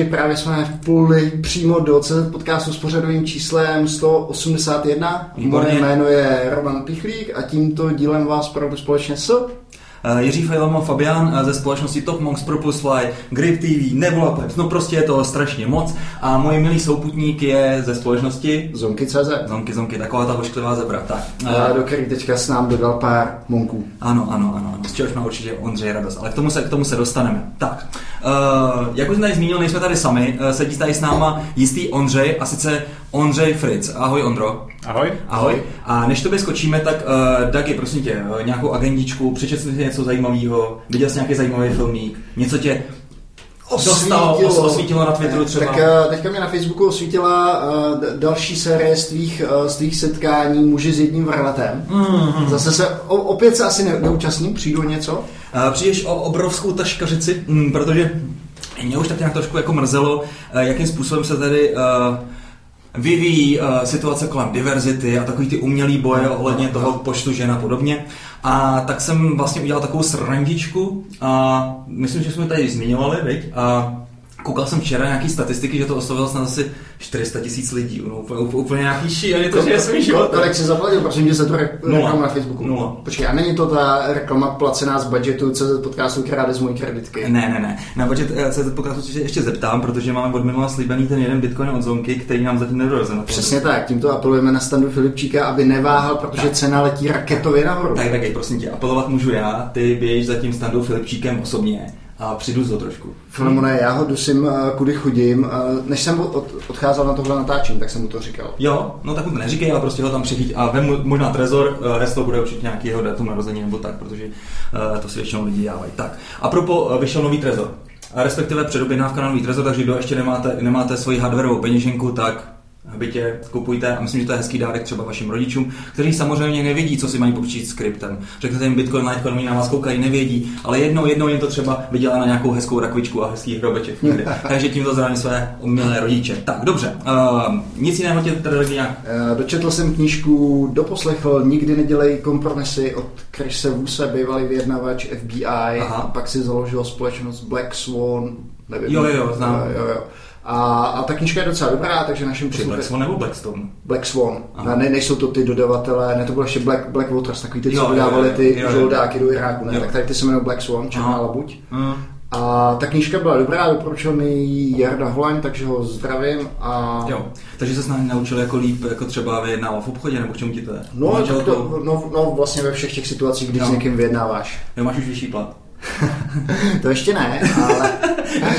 posluchači, právě jsme vpluli přímo do CZ podcastu s pořadovým číslem 181. Moje jméno je Roman Pichlík a tímto dílem vás provedu společně s Jiří Fejlama Fabian eh, ze společnosti Top Monks, Propulse Fly, Grip TV, Nebula Pipes, no prostě je to strašně moc. A můj milý souputník je ze společnosti Zonky.cz. Zonky, Zonky, taková ta ošklivá zebra. Tak. A do který teďka s nám dodal pár monků. Ano, ano, ano, z čehož má určitě Ondřej radost, ale k tomu se, k tomu se dostaneme. Tak, uh, jak už jsem tady zmínil, nejsme tady sami, sedí tady s náma jistý Ondřej, a sice Ondřej Fritz. Ahoj Ondro. Ahoj. Ahoj. A než tobě skočíme, tak uh, Dagi, prosím tě, uh, nějakou agendičku, přečetl jsi něco zajímavého, viděl jsi nějaký zajímavý filmík, něco tě dostalo, Osvítilo. osvítilo na Twitteru třeba. Tak eh, teďka mě na Facebooku osvítila uh, další série z tvých, uh, z tvých setkání muži s jedním vrletem. Mm-hmm. Zase se, o, opět se asi ne, neúčastním, přijdu něco. Uh, přijdeš o obrovskou taškařici, mm, protože mě už tak nějak trošku jako mrzelo, uh, jakým způsobem se tady uh, vyvíjí uh, situace kolem diverzity a takový ty umělý boje ohledně toho počtu žen a podobně. A tak jsem vlastně udělal takovou srandičku a myslím, že jsme tady zmiňovali, viď? A Koukal jsem včera nějaký statistiky, že to oslovilo snad asi 400 tisíc lidí. No, úplně, úplně nějaký šílený, to že je svůj život. Kolik si zaplatil, prosím tě, za tu Nula. reklamu na Facebooku? Nula. Počkej, a není to ta reklama placená z budgetu CZ podcastu, která jde z mojí kreditky? Ne, ne, ne. Na budget eh, CZ podcastu se ještě zeptám, protože máme od minula slíbený ten jeden bitcoin od Zonky, který nám zatím nedorazil. Přesně tak, tímto apelujeme na standu Filipčíka, aby neváhal, protože cena letí raketově nahoru. Tak, tak, prosím tě, apelovat můžu já, ty běž za tím standou Filipčíkem osobně a přijdu to trošku. Filemone, já ho dusím, eh, kudy chodím. Eh, Než jsem od, odcházel na tohle natáčení, tak jsem mu to říkal. Jo, no tak mu to neříkej, ale prostě ho tam přichyť a vem možná trezor, eh, resto bude určitě nějaký jeho datum narození nebo tak, protože to si většinou lidi dávají. Tak, a propo, vyšel nový trezor, a respektive předobědnávka na nový trezor, takže kdo ještě nemáte, nemáte svoji hardwareovou peněženku, tak bytě kupujte a myslím, že to je hezký dárek třeba vašim rodičům, kteří samozřejmě nevědí, co si mají počít s kryptem. Řeknete jim Bitcoin, Litecoin, oni na vás koukají, nevědí, ale jednou, jednou jim to třeba vydělá na nějakou hezkou rakvičku a hezký hrobeček někde. Takže tímto zdravím své milé rodiče. Tak, dobře. Uh, nic jiného tě taky nějak Eh, Dočetl jsem knížku, doposlechl Nikdy nedělej kompromisy od Chrisse Vuse, bývalý vyjednavač FBI, Aha. a pak si založil společnost Black Swan, nevím. Jo, jo, znám. Eh, Jo, jo. A, a ta knížka je docela dobrá, takže našim Při Black Swan nebo Blackstone? Black Swan. Aha. Ne, nejsou to ty dodavatelé, ne, to bylo ještě Black, Black Waters, takový ty, co jo, dodávali ty jo, jo. žoldáky do Iráku, ne? Jo. Tak tady ty se jmenují Black Swan, Černá Aha. labuť. Mm. A ta knížka byla dobrá, doporučil mi ji Jarda Holaň, takže ho zdravím. A Jo, takže se s námi naučil jako líp, jako třeba vyjednávat v obchodě, nebo k čemu ti to je? No, auto? to, no, no, vlastně ve všech těch situacích, kdy No. s někým vyjednáváš. Jo, máš už vyšší plat. To ještě ne, ale,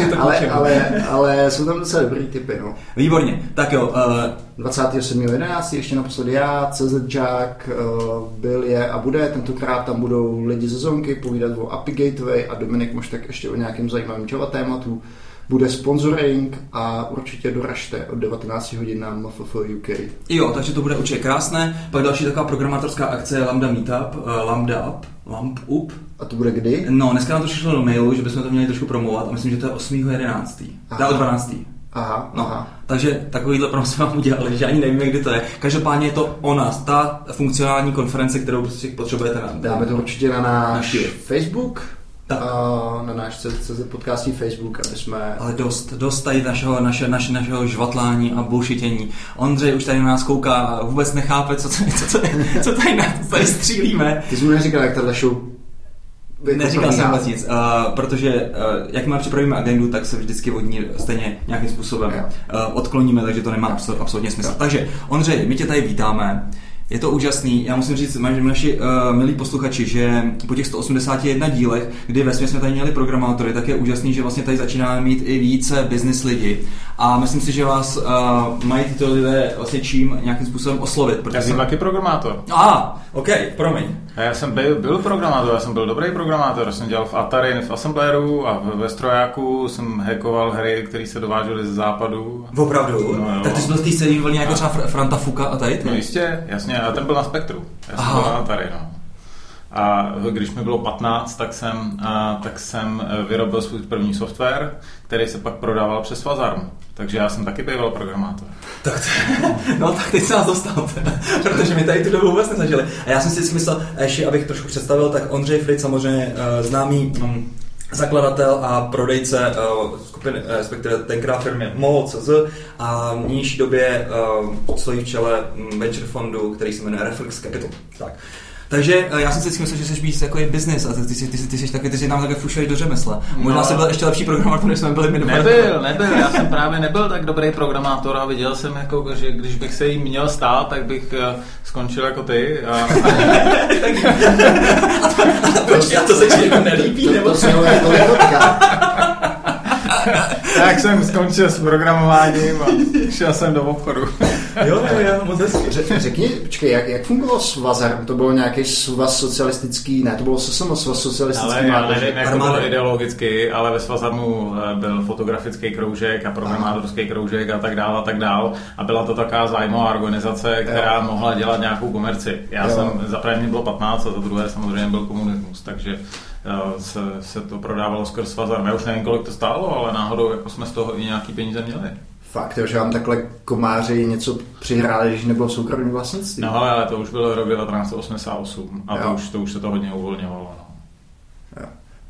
ale, ale, ale jsou tam docela dobrý typy. No. Výborně, tak jo, uh, 27.11. ještě naposledy já, CZ Jack, uh, byl je a bude. Tentokrát tam budou lidi ze Zonky povídat o API Gateway a Dominik Moštek ještě o nějakém zajímavém Java tématu. Bude sponsoring a určitě doražte od 19 hodin na MFF UK. jo, takže to bude určitě krásné. Pak další taková programátorská akce je Lambda Meetup, uh, Lambda Up, Lamp Up. A to bude kdy? No, dneska nám to přišlo do mailu, že bychom to měli trošku promovat a myslím, že to je 8.11. Aha. Dá o 12. Aha, No, aha. takže takovýhle promo jsme vám udělali, že ani nevíme, kdy to je. Každopádně je to o nás, ta funkcionální konference, kterou prostě potřebujete na. Dáme to určitě na náš Naši. Facebook, Tak. a na náš CZ podcastí Facebook, aby jsme... Ale dost, dost tady našeho, naše, naše, našeho žvatlání a bullshitění. Ondřej už tady na nás kouká a vůbec nechápe, co, tady- co, co, co, tady, na, co tady střílíme. Ty jsi mu neříkal, jak tahle show... Neříkal jsem vůbec nic, uh, protože uh, jak má připravíme agendu, tak se vždycky od ní stejně nějakým způsobem uh, odkloníme, takže to nemá absol- absolutně smysl. Takže Ondřej, my tě tady vítáme. Je to úžasný. Já musím říct, máš naši uh, milí posluchači, že po těch 181 dílech, kdy ve jsme tady měli programátory, tak je úžasný, že vlastně tady začínáme mít i více business lidi. A myslím si, že vás uh, mají tyto lidé vlastně čím nějakým způsobem oslovit. Já Protože jsem taky programátor. A, OK, promiň. A já jsem byl, byl programátor, já jsem byl dobrý programátor, já jsem dělal v Atari, v Assembléru a ve strojáku jsem hackoval hry, které se dovážely ze západu. Opravdu? No jo. tak ty jsi byl v té stejné vlně jako třeba Fr- Franta Fuka a tady ty? No jistě, jasně, a ten byl na Spektru. Já jsem Aha. byl na Atari, no. A když mi bylo 15, tak jsem, a, tak jsem eh, vyrobil svůj první software, který se pak prodával přes Fazarm. Takže já jsem taky býval programátor. Tak to, no tak teď se nás dostal, protože my tady tu dobu vůbec nezažili. A já jsem si vždycky myslel, a ještě abych trošku představil, tak Ondřej Fritz samozřejmě uh, známý um, zakladatel a prodejce uh, skupiny, respektive tenkrát firmy MOL.cz a v nížší době uh, stojí v čele venture fondu, který se jmenuje Reflex Capital. Tak. Takže já jsem si vždycky myslel, že jsi víc jako je business a ty, ty, ty, ty, ty, jsi taky, ty jsi nám také fušeli do řemesla. Možná no. jsi byl ještě lepší programátor, než jsme byli my Nebyl, nebyl, já jsem právě nebyl tak dobrý programátor a viděl jsem, jako, že když bych se jim měl stát, tak bych skončil jako ty. A... a to se ti jako nelíbí, to, nebo? To, to jako tak jsem skončil s programováním a šel jsem do obchodu. jo, jo, jo, moc hezky. Řekni, počkej, jak, jak fungoval svazar? To bylo nějaký svaz socialistický, ne, to bylo SSM, svaz socialistický Ale já nevím, jak to bylo ideologicky, ale ve Svazarmu eh, byl fotografický kroužek a programátorský kroužek a tak dále a tak dále. A byla to taková zájmová organizace, která jo. mohla dělat nějakou komerci. Já jo. jsem, za první bylo 15 a za druhé samozřejmě byl komunismus, takže se, se to prodávalo skrz Svazar. Já už nevím, kolik to stálo, ale náhodou jako jsme z toho i nějaký peníze měli. Fakt, že vám takhle komáři něco přihráli, když nebylo soukromý vlastnictví. No ale to už bylo rok 1988 a to už, to už se to hodně uvolňovalo.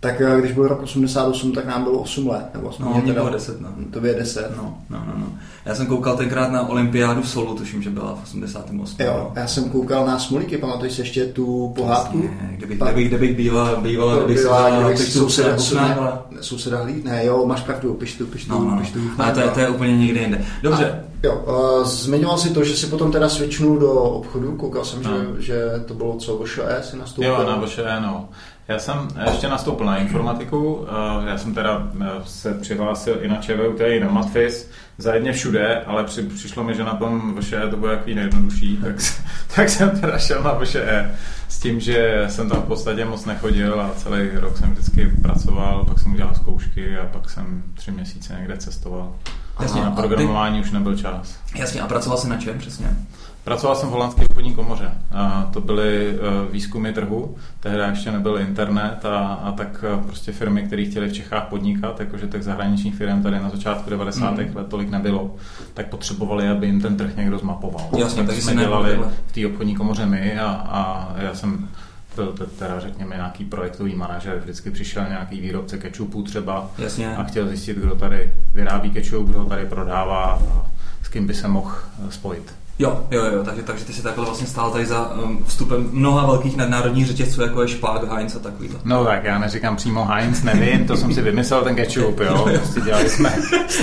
No. Tak eh, když byl rok 88, tak nám bylo 8 let. Nebo no, mě bylo 10, no. To je 10, no. no, no, no. Já jsem koukal tenkrát na olympiádu Solu, tuším, že byla v 88. Jo, já jsem koukal na Smolíky, pamatuješ si ještě tu pohádku? Vlastně, kdybych, pa... kdybych, kdybych bývala, bývala, kdybych se vzala souseda, souseda, souseda hlíd, ne, jo, máš pravdu, pištu, pištu, no, no, no. pištu. Ale to je, to je úplně někde jinde. Dobře. A, jo, uh, zmiňoval si to, že si potom teda switchnul do obchodu, koukal jsem, no. že, že to bylo co, VŠE si nastoupil. Jo, na VŠE, no. Já jsem ještě nastoupil na informatiku, já jsem teda eh, se přihlásil i na ČVUT, i na Matfis, zajedně všude, ale při, přišlo mi, že na tom VŠE to bude jaký nejjednodušší, tak, tak jsem teda šel na VŠE s tím, že jsem tam v podstatě moc nechodil a celý rok jsem vždycky pracoval, pak jsem udělal zkoušky a pak jsem tři měsíce někde cestoval. Jasně, na programování ty... už nebyl čas. Jasně, a pracoval jsi na čem přesně? Pracoval jsem v holandské obchodní komoře. A to byly e, výzkumy trhu, tehdy ještě nebyl internet a, a tak e, prostě firmy, které chtěly v Čechách podnikat, jakože těch zahraničních firm tady na začátku 90. Mm. let tolik nebylo, tak potřebovali, aby jim ten trh někdo zmapoval. Jasně, tak jsme dělali v té obchodní komoře my a, a já jsem byl teda řekněme nějaký projektový manažer, vždycky přišel nějaký výrobce kečupu třeba Jasně. a chtěl zjistit, kdo tady vyrábí kečup, kdo tady prodává a s kým by se mohl e, spojit. Jo, jo, jo, takže, takže ty si takhle vlastně stál tady za um, vstupem mnoha velkých nadnárodních řetězců, jako je Špák, Heinz a takový. No tak, já neříkám přímo Heinz, nevím, to jsem si vymyslel ten ketchup, jo, prostě dělali jsme...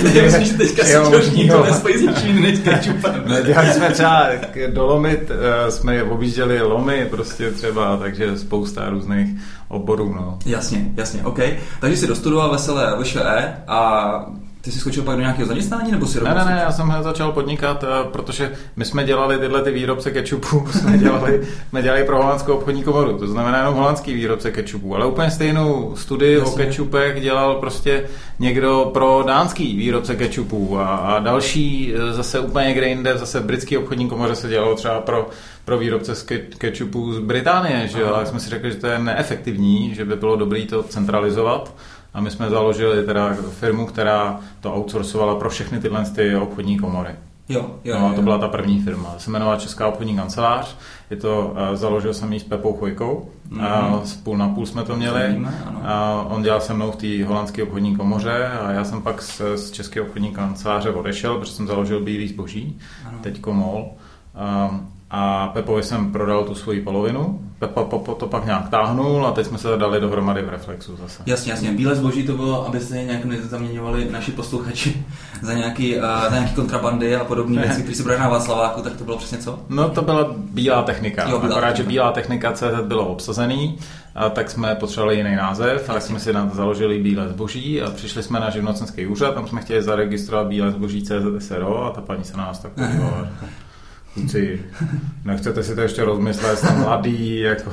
Myslím, že teďka si to nespojí s ničím než ketchupem. Dělali jsme třeba dolomit, uh, jsme objížděli lomy prostě třeba, takže spousta různých oborů, no. Jasně, jasně, OK. Takže si dostudoval veselé VŠE a ty jsi skočil pak do nějakého zaměstnání nebo si Ne, ne, ne, já jsem začal podnikat, eh, protože my jsme dělali tyhle ty výrobce kečupů, jsme dělali, jsme dělali pro holandskou obchodní komoru, to znamená jenom holandský výrobce kečupů, ale úplně stejnou studii Jasně. o kečupech dělal prostě někdo pro dánský výrobce kečupů a, a další eh, zase úplně někde jinde, zase britský obchodní komoře se dělalo třeba pro pro výrobce z kečupů z Británie, že jo, ale jsme si řekli, že to je neefektivní, že by bylo dobré to centralizovat a my jsme založili teda firmu, která to outsourcovala pro všechny tyhle ty obchodní komory. Jo, jo, no, to byla ta první firma. Se jmenovala Česká obchodní kancelář. Je to, uh, založil jsem ji s Pepou Chojkou. Mm-hmm. Uh, půl na půl jsme to měli. Víme, uh, on dělal se mnou v té holandské obchodní komoře a já jsem pak z, z České obchodní kanceláře odešel, protože jsem založil Bílý zboží, ano. teďko MOL. Uh, a Pepovi jsem prodal tu svoji polovinu, Pepa Popo to pak nějak táhnul a teď jsme se dali dohromady v Reflexu zase. Jasně, jasně. Bílé zboží to bylo, aby se nějak nezaměňovali naši posluchači za nějaký, uh, za nějaký kontrabandy a podobné věci, které se brali na Václaváku, tak to bylo přesně co? No to byla bílá technika. Jo, bílá Akorát, technika. že bílá technika CZ bylo obsazený, a tak jsme potřebovali jiný název, tak jsme si na to založili Bílé zboží a přišli jsme na živnocenský úřad, tam jsme chtěli zaregistrovat Bílé zboží CZ SRO a ta paní se na nás tak podívala. Kluci, nechcete si to ještě rozmyslet, jste mladý, jako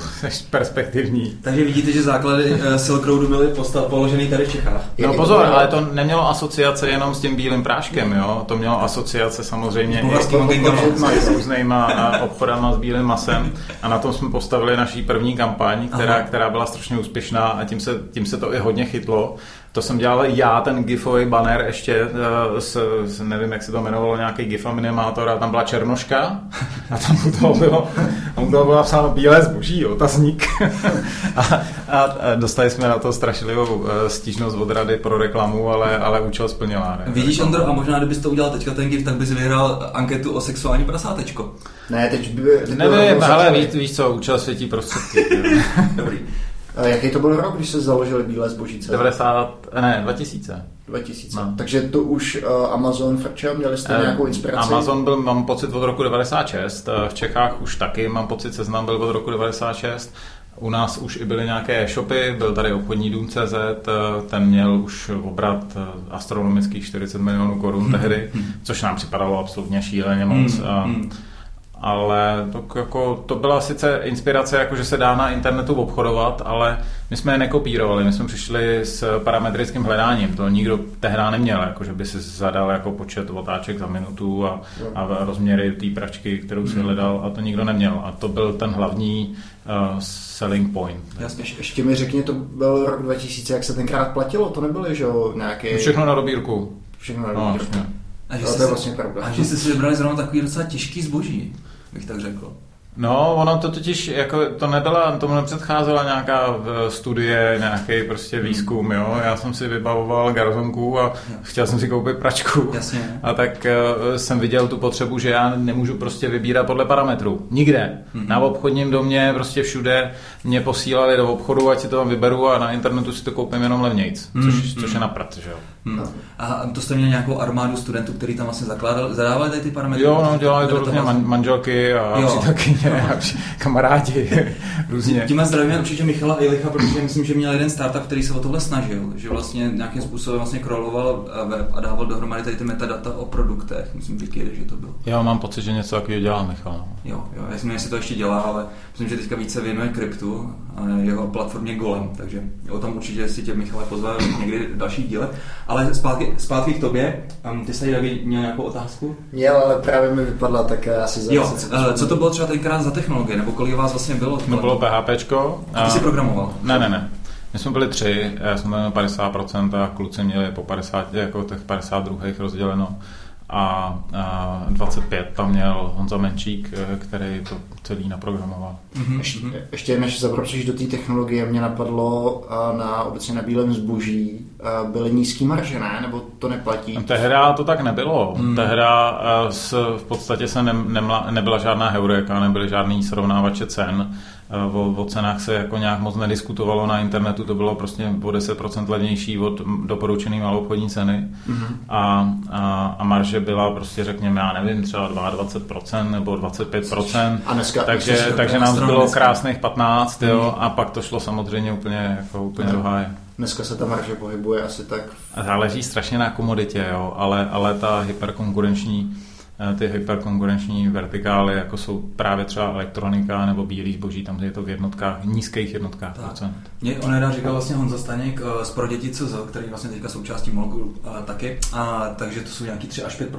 perspektivní. Takže vidíte, že základy uh, Silk Roadu byly postav, položeny tady v Čechách. No pozor, ale to nemělo asociace jenom s tím bílým práškem, jo? To mělo asociace samozřejmě i s různýma eh, obchodama s bílým masem a na tom jsme postavili naší první kampaň, která, která byla strašně úspěšná a tím se, tím se to i hodně chytlo to jsem dělal já, ten gifový banner ještě, uh, s, s, nevím, jak se to jmenovalo, nějaký gif animátor a tam byla černoška a tam u toho bylo, u toho bylo psáno bílé zboží, otazník. a, A dostali jsme na to strašlivou eh, stížnost od rady pro reklamu, ale, ale účel splnila. Ne? Vidíš, Ondro, a možná kdybys to udělal teďka ten GIF, tak bys vyhrál anketu o sexuální prasátečko. Ne, teď by... Teď Nevím, ale víš, víš co, účel světí prostředky. Dobrý. A jaký to byl rok, když se založili Bílé zbožíce? 90, ne, 2000. 2000. No. Takže to už uh, Amazon frčel, měli jste nějakou inspiraci? Amazon byl, mám pocit, od roku 96. V Čechách už taky, mám pocit, seznam byl od roku 96. U nás už i byly nějaké shopy, byl tady obchodní dům CZ, ten měl už obrat astronomických 40 milionů korun hmm. tehdy, hmm. což nám připadalo absolutně šíleně moc. Hmm ale to, jako, to byla sice inspirace, jako že se dá na internetu obchodovat, ale my jsme je nekopírovali, my jsme přišli s parametrickým hledáním, to nikdo tehdy neměl, jako že by si zadal jako počet otáček za minutu a, a rozměry té pračky, kterou si hmm. hledal a to nikdo neměl a to byl ten hlavní uh, selling point. Jasně, ještě mi řekni, to byl rok 2000, jak se tenkrát platilo, to nebyly, že jo, nějaké... Všechno na dobírku. Všechno na no, dobírku. No, a že, to je vlastně pravda. a že jste si vybrali zrovna takový docela těžký zboží, bych tak řekl. No, ono to totiž, jako to nebyla, tomu nepředcházela nějaká eh, studie, nějaký prostě hmm. výzkum, jo. Já jsem si vybavoval garzonku a chtěl jsem si koupit pračku. Jasně. A tak uh, jsem viděl tu potřebu, že já nemůžu prostě vybírat podle parametrů. Nikde. Hmm. Na obchodním domě, prostě všude mě posílali do obchodu, ať si to tam vyberu a na internetu si to koupím jenom levnějc, hmm. což, což je naprat, že jo. Hmm. A to jste měli nějakou armádu studentů, který tam vlastně zakládal, zadávali tady ty parametry? Jo, no, dělali to různě man, manželky a jo. taky kamarádi, různě. Tím zdravíme určitě Michala Ilicha, protože myslím, že měl jeden startup, který se o tohle snažil, že vlastně nějakým způsobem vlastně kroloval web a dával dohromady tady ty metadata o produktech. Myslím, že že to bylo. Já mám pocit, že něco takového dělá Michal. No. Jo, jo, já si jestli to ještě dělá, ale myslím, že teďka více věnuje kryptu a jeho platformě Golem, takže o tom určitě si tě Michale pozve někdy další díle. Ale zpátky, zpátky k tobě. Um, ty jsi tady měl nějakou otázku? Měl, ale právě mi vypadla tak asi za Jo, uh, co to bylo třeba tenkrát za technologie, nebo kolik vás vlastně bylo? No bylo PHPčko. A ty jsi programoval? Ne, ne, ne. My jsme byli tři, já jsem měl 50% a kluci měli po 50, jako těch 52 rozděleno a, a 25 tam měl Honza Menčík, eh, který to celý naprogramoval. Mm-hmm. Ještě, ještě než zabročíš do té technologie, mě napadlo na obecně na bílém zboží byly nízký marže, ne? Nebo to neplatí? Tehda to tak nebylo. Hmm. Tehda v podstatě se ne, nemla, nebyla žádná heureka, nebyly žádný srovnávače cen. O, o cenách se jako nějak moc nediskutovalo na internetu, to bylo prostě o 10% levnější od doporučený malobchodní ceny mm-hmm. a, a, a marže byla prostě řekněme, já nevím, třeba 22% nebo 25%. A dneska, takže, takže nám bylo krásných 15 mm. jo, mhm. a pak to šlo samozřejmě úplně, jako, úplně do háje. Dneska se ta marže pohybuje asi tak... Záleží strašně na komoditě, jo, ale, ale ta hyperkonkurenční Eh, ty hyperkonkurenční vertikály, jako jsou právě třeba elektronika nebo bílý zboží, tam je to v jednotkách, nízkých jednotkách tak. procent. Mě on říkal vlastně Honza Staněk eh, z ProDěti.cz, který vlastně teďka součástí Molgu eh, taky, a takže to jsou nějaký 3 až 5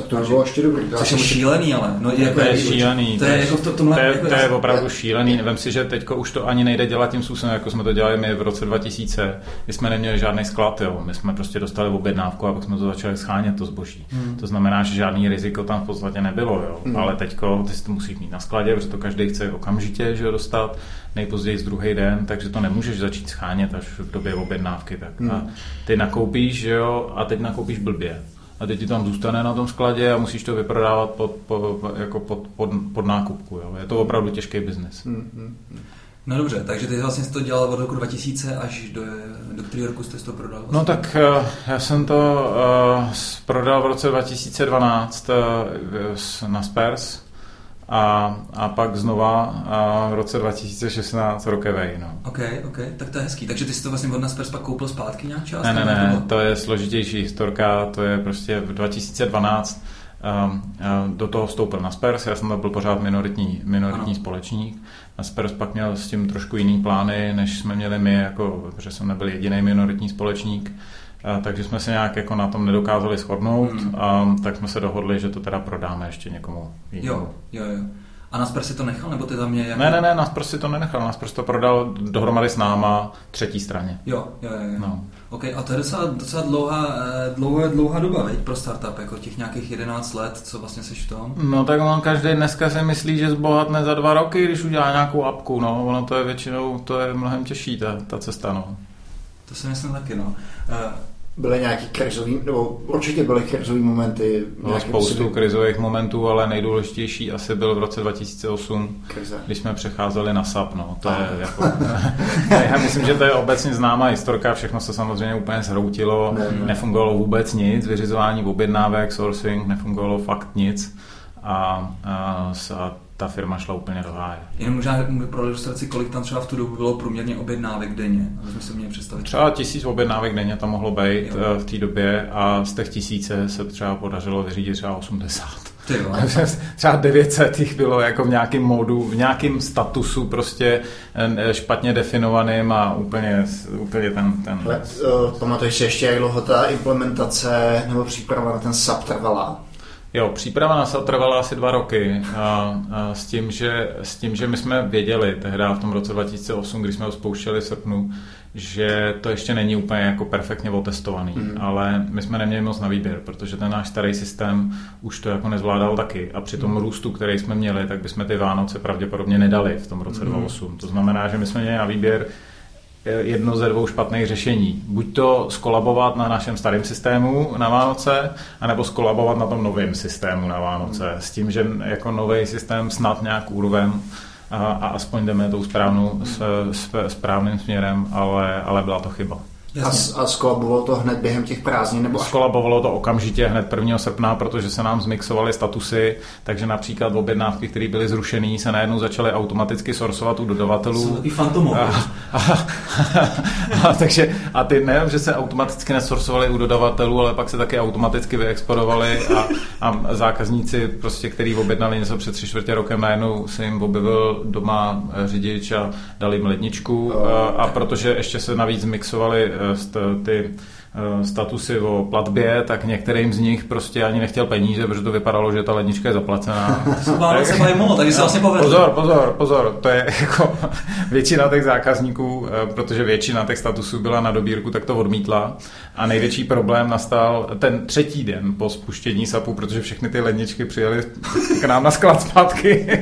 tak to bylo ještě dobrý. Což je šílený, ale. No, jako to je šílený. To je, jako v tomhle, to je, jako to je opravdu šílený. Vem si, že teď už to ani nejde dělat tím způsobem, jako jsme to dělali my v roce 2000. My jsme neměli žádný sklad, jo. My jsme prostě dostali objednávku a pak jsme to začali schánět, to zboží. Hmm. To znamená, že žádný riziko tam v podstatě nebylo, jo. Hmm. Ale teď ty si to musíš mít na skladě, protože to každý chce okamžitě že jo, dostat, nejpozději z druhý den, takže to nemůžeš začít schánět až v době objednávky. Tak. Hmm. A ty nakoupíš, že jo, a teď nakoupíš blbě a teď ti tam zůstane na tom skladě a musíš to vyprodávat pod, pod, jako pod, pod, pod nákupku. Jo. Je to opravdu těžký biznis. Hmm, hmm, hmm. No dobře, takže ty vlastně jsi to dělal od roku 2000 až do, do kterého roku jste to prodal? No tak uh, já jsem to uh, prodal v roce 2012 uh, na Spurs a, a pak znova a v roce 2016 rokevej. No. OK, OK, tak to je hezký. Takže ty jsi to vlastně od Naspers pak koupil zpátky nějak část? Ne, ne, ne, to je složitější historka, to je prostě v 2012 um, uh, do toho vstoupil Naspers, já jsem to byl pořád minoritní, minoritní společník. Naspers pak měl s tím trošku jiný plány, než jsme měli my, jako, protože jsem nebyl jediný minoritní společník. Takže jsme se nějak jako na tom nedokázali shodnout, hmm. a, tak jsme se dohodli, že to teda prodáme ještě někomu jinému. Jo, jo, jo. A Naspers si to nechal, nebo ty tam mě jako... Ne, ne, ne, Naspers si to nenechal, Naspers to prodal dohromady s náma třetí straně. Jo, jo, jo. jo. No. OK, a to je docela, docela dlouhá, eh, dlouhá, dlouhá doba, veď, pro startup, jako těch nějakých 11 let, co vlastně seš v tom? No tak on každý dneska si myslí, že zbohatne za dva roky, když udělá nějakou apku, no, ono to je většinou, to je mnohem těžší, ta, ta cesta, no. To si myslím taky, no. Uh, byly nějaký krizový, nebo určitě byly krizový momenty. No, spoustu si... krizových momentů, ale nejdůležitější asi byl v roce 2008, Krize. když jsme přecházeli na SAP. No. To je jako, já myslím, že to je obecně známá historka, všechno se samozřejmě úplně zhroutilo, ne, ne. nefungovalo vůbec nic, vyřizování objednávek, sourcing, nefungovalo fakt nic. A, a, a ta firma šla úplně do háje. Jenom možná pro ilustraci, kolik tam třeba v tu dobu bylo průměrně objednávek denně, aby jsme si měli představit. Třeba tisíc objednávek denně tam mohlo být jo. Eh, v té době a z těch tisíce se třeba podařilo vyřídit třeba 80. třeba 900 jich bylo jako v nějakém modu, v nějakém statusu prostě eh, špatně definovaným a úplně, úplně ten... ten... Ale, uh, pamatuješ si ještě, jak dlouho ta implementace nebo příprava na ten SAP trvala? Jo, příprava na SAT trvala asi dva roky a, a s, tím, že, s tím, že my jsme věděli tehdy v tom roce 2008, když jsme ho spouštěli v srpnu, že to ještě není úplně jako perfektně otestovaný, mm. ale my jsme neměli moc na výběr, protože ten náš starý systém už to jako nezvládal taky a při tom mm. růstu, který jsme měli, tak bychom ty Vánoce pravděpodobně nedali v tom roce mm. 2008. To znamená, že my jsme měli na výběr jedno ze dvou špatných řešení. Buď to skolabovat na našem starém systému na Vánoce, anebo skolabovat na tom novém systému na Vánoce. S tím, že jako nový systém snad nějak úroveň a, a aspoň jdeme tou správnou, s, s, správným směrem, ale, ale byla to chyba. Jasně. A, a skolabovalo to hned během těch prázdnin? Nebo skolabovalo to okamžitě hned 1. srpna, protože se nám zmixovaly statusy, takže například objednávky, které byly zrušené, se najednou začaly automaticky sorsovat u dodavatelů. Jsou fantomové. A, a, a, a, takže, a ty nejenom, že se automaticky nesorsovaly u dodavatelů, ale pak se taky automaticky vyexpodovaly a, a zákazníci, prostě, který objednali něco před tři čtvrtě rokem, najednou se jim objevil doma řidič a dali jim ledničku a, a protože ještě se navíc mixovali ty Eh, statusy o platbě, tak některým z nich prostě ani nechtěl peníze, protože to vypadalo, že ta lednička je zaplacená. se takže se vlastně povedlo. Pozor, pozor, pozor, to je jako většina těch zákazníků, eh, protože většina těch statusů byla na dobírku, tak to odmítla. A největší problém nastal ten třetí den po spuštění SAPu, protože všechny ty ledničky přijeli k nám na sklad zpátky.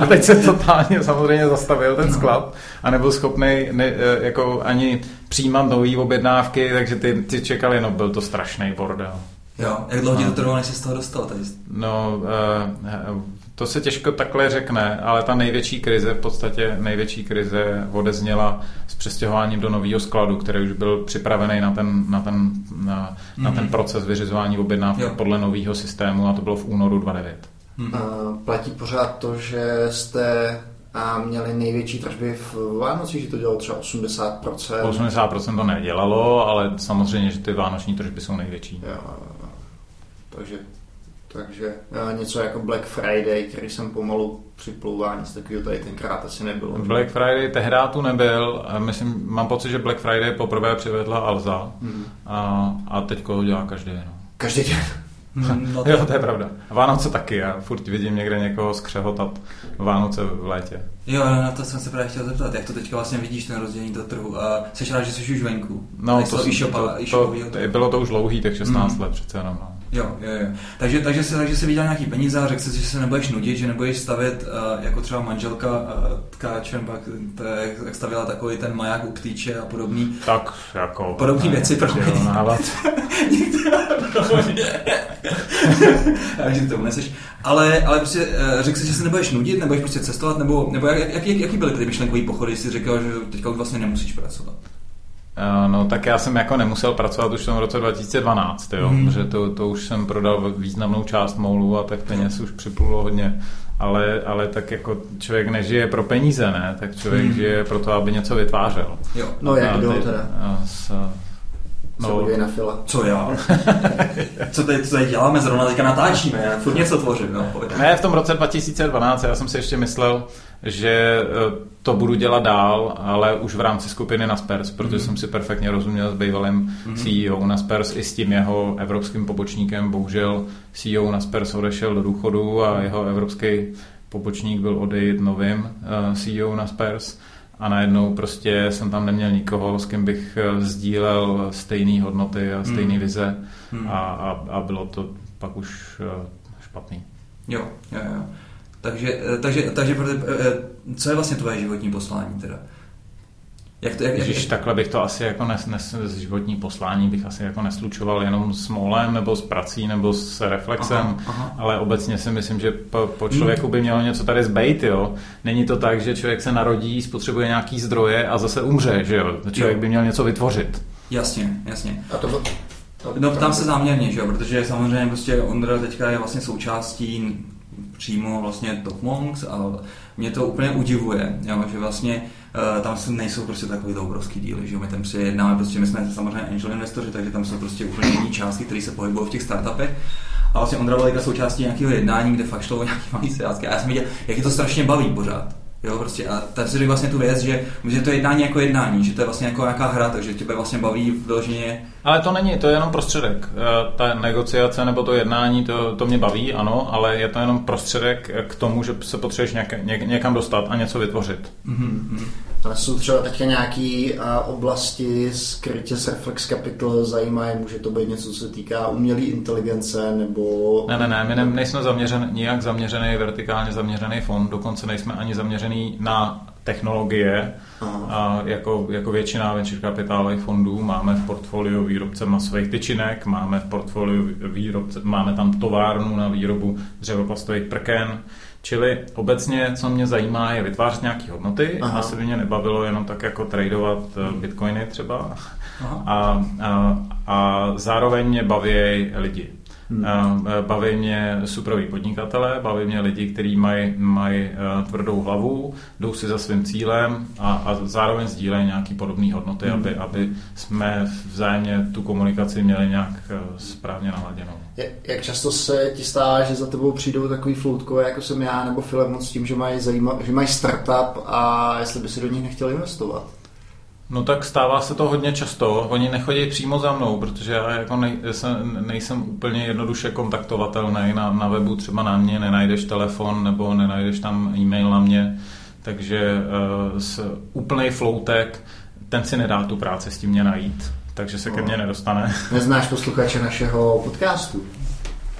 a teď se totálně samozřejmě zastavil ten sklad a nebyl schopný ne, eh, jako ani přijímat nové objednávky, takže ty, ty čekali, no byl to strašný bordel. Jo, jak dlouho ti to trvalo, než se z toho dostal? Tady? No, uh, to se těžko takhle řekne, ale ta největší krize, v podstatě největší krize odezněla s přestěhováním do nového skladu, který už byl připravený na ten, na ten, na, mm-hmm. na ten mhm. proces vyřizování objednávky podle nového systému a to bylo v únoru 2009. Mm-hmm. Uh, platí pořád to, že jste a měli největší tržby v Vánoci, že to dělalo třeba 80%. 80% to nedělalo, ale samozřejmě, že ty vánoční tržby jsou největší. Jo, takže, takže něco jako Black Friday, který jsem pomalu připlouvání z takového tady tenkrát asi nebylo. Black Friday tehdy tu nebyl. Myslím, mám pocit, že Black Friday poprvé přivedla Alza hmm. a, a teď ho dělá každý. No. Každý den. No to... jo, to je pravda. Vánoce taky, já furt vidím někde někoho skřehotat Vánoce v létě. Jo, na to jsem se právě chtěl zeptat, jak to teďka vlastně vidíš, ten rozdělení toho trhu. A jsi rád, že jsi už venku? No, to, to, to, to, to, bylo to už dlouhý, tak 16 mm. let přece jenom. No. Jo, jo, jo. Takže, takže, se, takže se viděl nějaký peníze a řekl jsi, že se nebudeš nudit, že nebudeš stavět uh, jako třeba manželka uh, tkáčem, pak jak stavěla takový ten maják u ptýče a podobný. Tak, jako... Podobný věci pro mě. Já že to neseš. Ale, ale prostě uh, řekl jsi, že se nebudeš nudit, nebudeš prostě cestovat, nebo, nebo jak, jak, jak, jaký byly ty myšlenkové pochody, jsi řekl, že teďka už vlastně nemusíš pracovat? Eh, no tak já jsem jako nemusel pracovat už v tom roce 2012, jo, mm. protože to, to už jsem prodal významnou část moulu a tak peněz už připlulo hodně. Ale, ale tak jako člověk nežije pro peníze, ne? Tak člověk mm. žije pro to, aby něco vytvářel. Jo. No jak kdo teda? S, No. Co na fila. Co já? co, tady, co tady děláme? Zrovna teďka natáčíme, já furt něco tvořím. No, ne, v tom roce 2012 já jsem si ještě myslel, že eh, to budu dělat dál, ale už v rámci skupiny Naspers, protože mm-hmm. jsem si perfektně rozuměl s bývalým mm-hmm. CEO Naspers i s tím jeho evropským pobočníkem. Bohužel CEO Naspers odešel do důchodu a jeho evropský pobočník byl odejít novým uh, CEO Naspers a najednou prostě jsem tam neměl nikoho, s kým bych eh, sdílel stejné hodnoty a stejné hmm. vize hmm. A, a, a bylo to pak už eh, špatný. Jo, jo, jo. Takže, eh, takže, takže co je vlastně tvoje životní poslání teda? Jak to, jak, Ježiš, jak... takhle bych to asi jako nes, nes, z životní poslání bych asi jako neslučoval jenom s molem nebo s prací nebo s reflexem, aha, aha. ale obecně si myslím, že po, po člověku by mělo něco tady zbejt, jo. Není to tak, že člověk se narodí, spotřebuje nějaký zdroje a zase umře, že jo. Člověk by měl něco vytvořit. Jasně, jasně. A to, to, no, tam se záměrně, že jo, protože samozřejmě prostě Ondra teďka je vlastně součástí přímo vlastně Top Monks a mě to úplně udivuje, jo, že vlastně uh, tam se nejsou prostě takový obrovský díly, že my tam si jednáme, prostě my jsme samozřejmě angel investoři, takže tam jsou prostě úplně jiné částky, které se pohybují v těch startupech. A vlastně Ondra byla součástí nějakého jednání, kde fakt šlo o nějaký malý sázky. A já jsem viděl, jak je to strašně baví pořád. Jo, prostě a tady si vlastně tu věc, že, že to je jednání jako jednání, že to je vlastně jako nějaká hra, takže tebe vlastně baví vyloženě. Ale to není, to je jenom prostředek. Eh, ta negociace nebo to jednání, to, to mě baví, ano, ale je to jenom prostředek k tomu, že se potřebuješ něk, někam dostat a něco vytvořit. Mm-hmm. Ale jsou třeba teďka nějaké oblasti skrytě z Reflex Capital zajímají, může to být něco, co se týká umělé inteligence nebo... Ne, ne, ne, my ne, nejsme zaměřen, nijak zaměřený, vertikálně zaměřený fond, dokonce nejsme ani zaměřený na technologie, a jako, jako většina venture kapitálových fondů máme v portfoliu výrobce masových tyčinek, máme v portfoliu výrobce, máme tam továrnu na výrobu dřevoplastových prken, Čili obecně, co mě zajímá, je vytvářet nějaké hodnoty. Aha. Asi by mě nebavilo jenom tak jako tradovat eh, bitcoiny třeba. A, a, a zároveň mě baví lidi. Hmm. Baví mě superoví podnikatele, baví mě lidi, kteří mají maj tvrdou hlavu, jdou si za svým cílem a, a zároveň sdílejí nějaké podobné hodnoty, hmm. aby, aby jsme vzájemně tu komunikaci měli nějak e, správně naladěnou. Jak často se ti stává, že za tebou přijdou takový floutkové, jako jsem já nebo Filemon, s tím, že mají, zajímav- že mají startup a jestli by si do nich nechtěl investovat? No tak stává se to hodně často. Oni nechodí přímo za mnou, protože já jako nej, nejsem úplně jednoduše kontaktovatelný. Na, na webu třeba na mě nenajdeš telefon nebo nenajdeš tam e-mail na mě. Takže uh, s úplný floutek, ten si nedá tu práci s tím mě najít. Takže se no. ke mně nedostane. Neznáš posluchače našeho podcastu?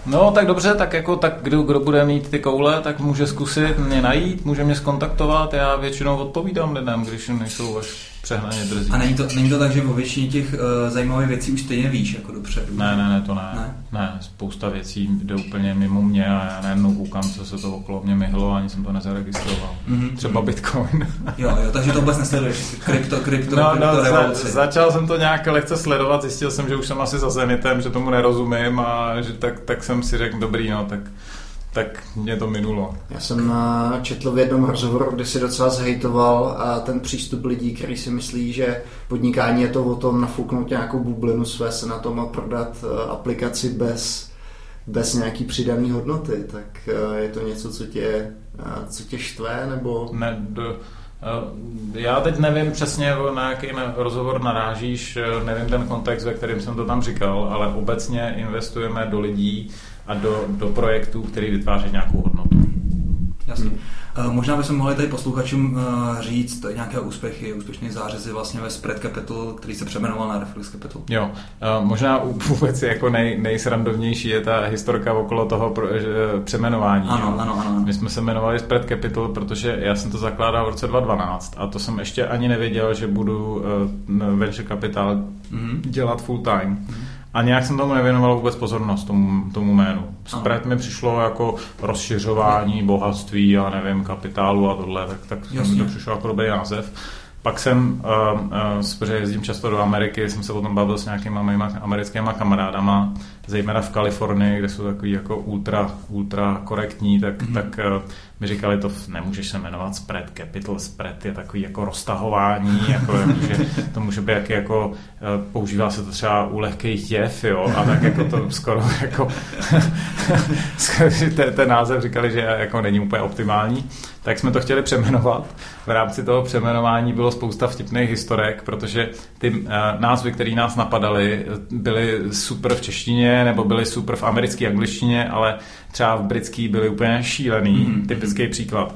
No, tak dobře, tak jako tak kdo, kdo bude mít ty koule, tak může zkusit mě najít, může mě skontaktovat, já většinou odpovídám lidem, když nejsou až přehnaně drzí. A není to, není to tak, že o většině těch uh, zajímavých věcí už stejně víš jako dopředu? Ne, ne, ne, to ne. ne. Ne, spousta věcí jde úplně mimo mě a já najednou koukám, co se to okolo mě myhlo a ani jsem to nezaregistroval. Mm-hmm. Třeba Bitcoin. jo, jo, takže to vůbec nesleduješ. Krypto, krypto, no, krypto no, za, začal jsem to nějak lehce sledovat, zjistil jsem, že už jsem asi za Zenitem, že tomu nerozumím a že tak, tak jsem si řekl, dobrý, no, tak tak mě to minulo. Já jsem eh, četl v jednom rozhovoru, kde si docela zhejtoval a ten přístup lidí, který si myslí, že podnikání je to o tom nafouknout nějakou bublinu své se na tom a prodat eh, aplikaci bez, bez nějaký přidané hodnoty. Tak eh, je to něco, co tě, co tě štve? Nebo... Ne, do, já teď nevím přesně, na jaký rozhovor narážíš, nevím ten kontext, ve kterém jsem to tam říkal, ale obecně investujeme do lidí, a do, do projektů, který vytváří nějakou hodnotu. Jasně. Hmm. Možná bychom mohli tady posluchačům eh, říct nějaké úspěchy, úspěšné zářezy vlastně ve Spread Capital, který se přeměnoval na Reflex Capital. Jo, eh, možná vůbec jako nej, nejsrandovnější je ta historka okolo toho přeměnování. Ano, ano, ano, My jsme se jmenovali Spread Capital, protože já jsem to zakládal v roce 2012 a to jsem ještě ani nevěděl, že budu venture capital mm-hmm. dělat full time. Mm-hmm. A nějak jsem tomu nevěnoval vůbec pozornost, tomu, tomu jménu. Spread mi přišlo jako rozšiřování bohatství a nevím, kapitálu a tohle, tak, tak mi to přišlo jako dobrý název. Pak jsem, uh, uh, protože jezdím často do Ameriky, jsem se o tom bavil s nějakýma mými americkými kamarádama, zejména v Kalifornii, kde jsou takový jako ultra, ultra korektní, tak, mm-hmm. tak uh, mi říkali, to nemůžeš se jmenovat spread, capital spread je takový jako roztahování, jako, že to může být jak, jako, používá se to třeba u lehkých jev, jo, a tak jako to skoro jako ten, ten název říkali, že jako není úplně optimální, tak jsme to chtěli přeměnovat. V rámci toho přeměnování bylo spousta vtipných historek, protože ty uh, názvy, které nás napadaly, byly super v češtině nebo byly super v americké angličtině, ale třeba v britský byly úplně šílený, mm-hmm. typický příklad.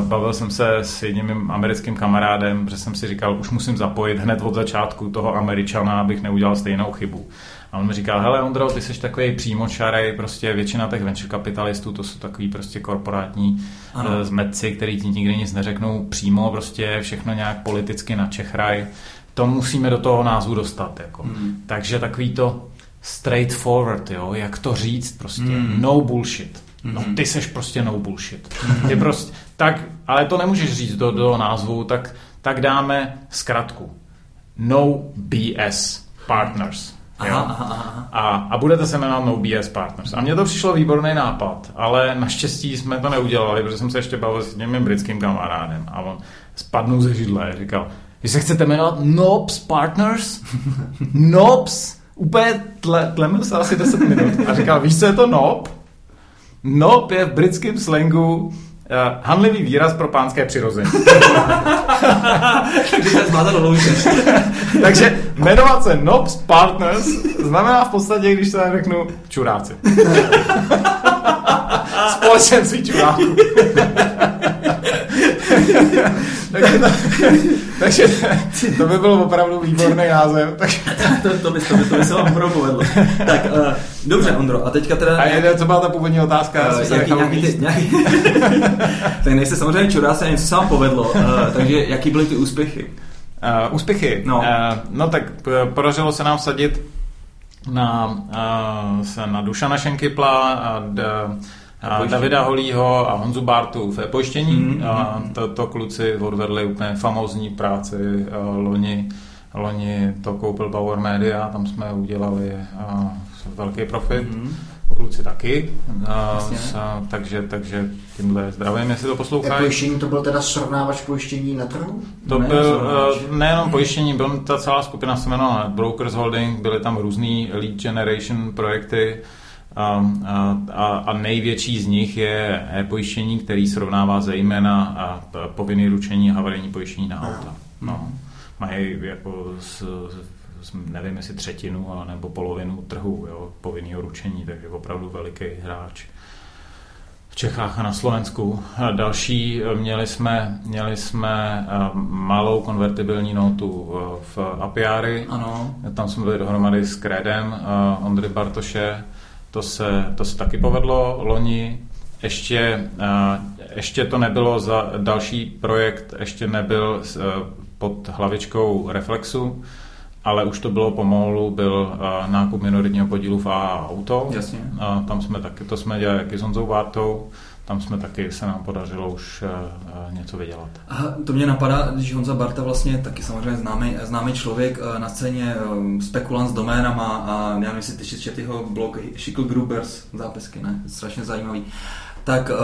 bavil jsem se s jedním mým americkým kamarádem, protože jsem si říkal, už musím zapojit hned od začátku toho Američana, abych neudělal stejnou chybu. A on mi říkal, hele Ondro, ty jsi takový přímočarej, prostě většina těch venture kapitalistů, to jsou takový prostě korporátní ano. zmetci, který ti nikdy nic neřeknou přímo, prostě všechno nějak politicky načechraj. To musíme do toho názvu dostat. Jako. Mm. Takže takový to straightforward, jo, jak to říct prostě, mm. no bullshit. No ty seš prostě no bullshit. Ty prostě, tak, ale to nemůžeš říct do, do názvu, tak, tak dáme zkratku. No BS Partners. Aha, aha, aha. A, a budete se jmenovat No BS Partners. A mně to přišlo výborný nápad, ale naštěstí jsme to neudělali, protože jsem se ještě bavil s jedním britským kamarádem a on spadnul ze židle a říkal, vy se chcete jmenovat Nobs Partners? Nobs? Úplně tle, tlemil se asi 10 minut a říkal, víš, co je to Nob? Nob je v britském slangu Uh, hanlivý výraz pro pánské přirození. Takže jmenovat se Nobs Partners znamená v podstatě, když se řeknu čuráci. Společenství čuráků. takže, to, takže to by byl opravdu výborný název. Tak... to, to, by, to, by, to by se vám opravdu povedlo. Tak, uh, dobře, Ondro, a teďka teda... A je, co byla ta původní otázka? Uh, jaký, nějaký ty, nějaký... tak nejste samozřejmě čuráci a něco se vám povedlo. Uh, takže jaký byly ty úspěchy? Uh, úspěchy? No. Uh, no tak podařilo se nám sadit na, uh, se na Dušana Šenkypla a d, a Davida Holího a Honzu Bartu v pojištění. Mm, a to, to kluci odvedli úplně famózní práci loni. Loni to koupil Bauer Media, tam jsme udělali velký profit. Mm. Kluci taky. A, a, takže, takže tímhle zdravím, jestli to poslouchají. Pojištění to byl teda srovnávač pojištění na trhu? To ne, byl uh, nejenom pojištění, byl ta celá skupina se jmenovala Brokers Holding, byly tam různý lead generation projekty, a, a, a největší z nich je e-pojištění, který srovnává zejména a povinný ručení a havarijní pojištění na auta. No. Mají jako s, s, nevím jestli třetinu nebo polovinu trhu jo, povinného ručení, takže opravdu veliký hráč v Čechách a na Slovensku. A další, měli jsme, měli jsme malou konvertibilní notu v Apiary. Ano. Tam jsme byli dohromady s Kredem Ondry Bartoše to se, to se taky povedlo loni. Ještě, ještě to nebylo za další projekt, ještě nebyl pod hlavičkou Reflexu, ale už to bylo pomalu, byl nákup minoritního podílu v AA Auto. Jasně. A tam jsme taky, to jsme dělali taky s Honzou Vártou tam jsme taky, se nám podařilo už uh, něco vydělat. Aha, to mě napadá, když Honza Barta vlastně taky samozřejmě známý, známý člověk uh, na scéně, spekulant s doménama a já nevím, jestli ty četl jeho blog Schickl Grubers, zápisky, ne? Strašně zajímavý. Uh, tak, uh,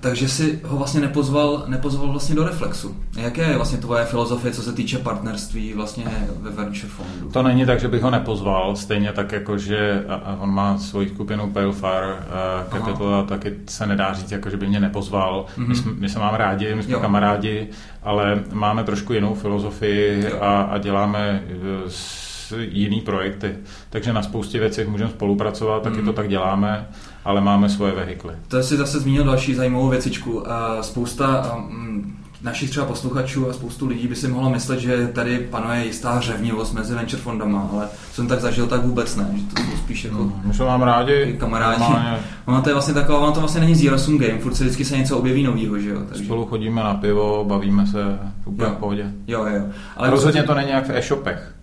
takže si ho vlastně nepozval, nepozval vlastně do Reflexu. Jaké je vlastně tvoje filozofie, co se týče partnerství vlastně ve venture fondu? To není tak, že bych ho nepozval, stejně tak jako, že on má svoji skupinu Pale Fire uh, Capital Aha. a taky se nedá říct, jako, že by mě nepozval. Mm-hmm. My, jsme, my se máme rádi, my jsme jo. kamarádi, ale máme trošku jinou filozofii a, a děláme uh, jiný projekty. Takže na spoustě věcech můžeme spolupracovat, taky mm. to tak děláme ale máme svoje vehikly. To si zase zmínil další zajímavou věcičku. Spousta našich třeba posluchačů a spoustu lidí by si mohlo myslet, že tady panuje jistá řevnivost mezi venture fondama, ale jsem tak zažil, tak vůbec ne, že to jsou spíš jako... No, my mám rádi. Kamarádi. Ono to je vlastně taková, ono to vlastně není zero sum game, furt se vždycky se něco objeví novýho, že jo. Takže... Spolu chodíme na pivo, bavíme se úplně jo. v pohodě. Jo, jo. Ale rozhodně to není jak v e-shopech.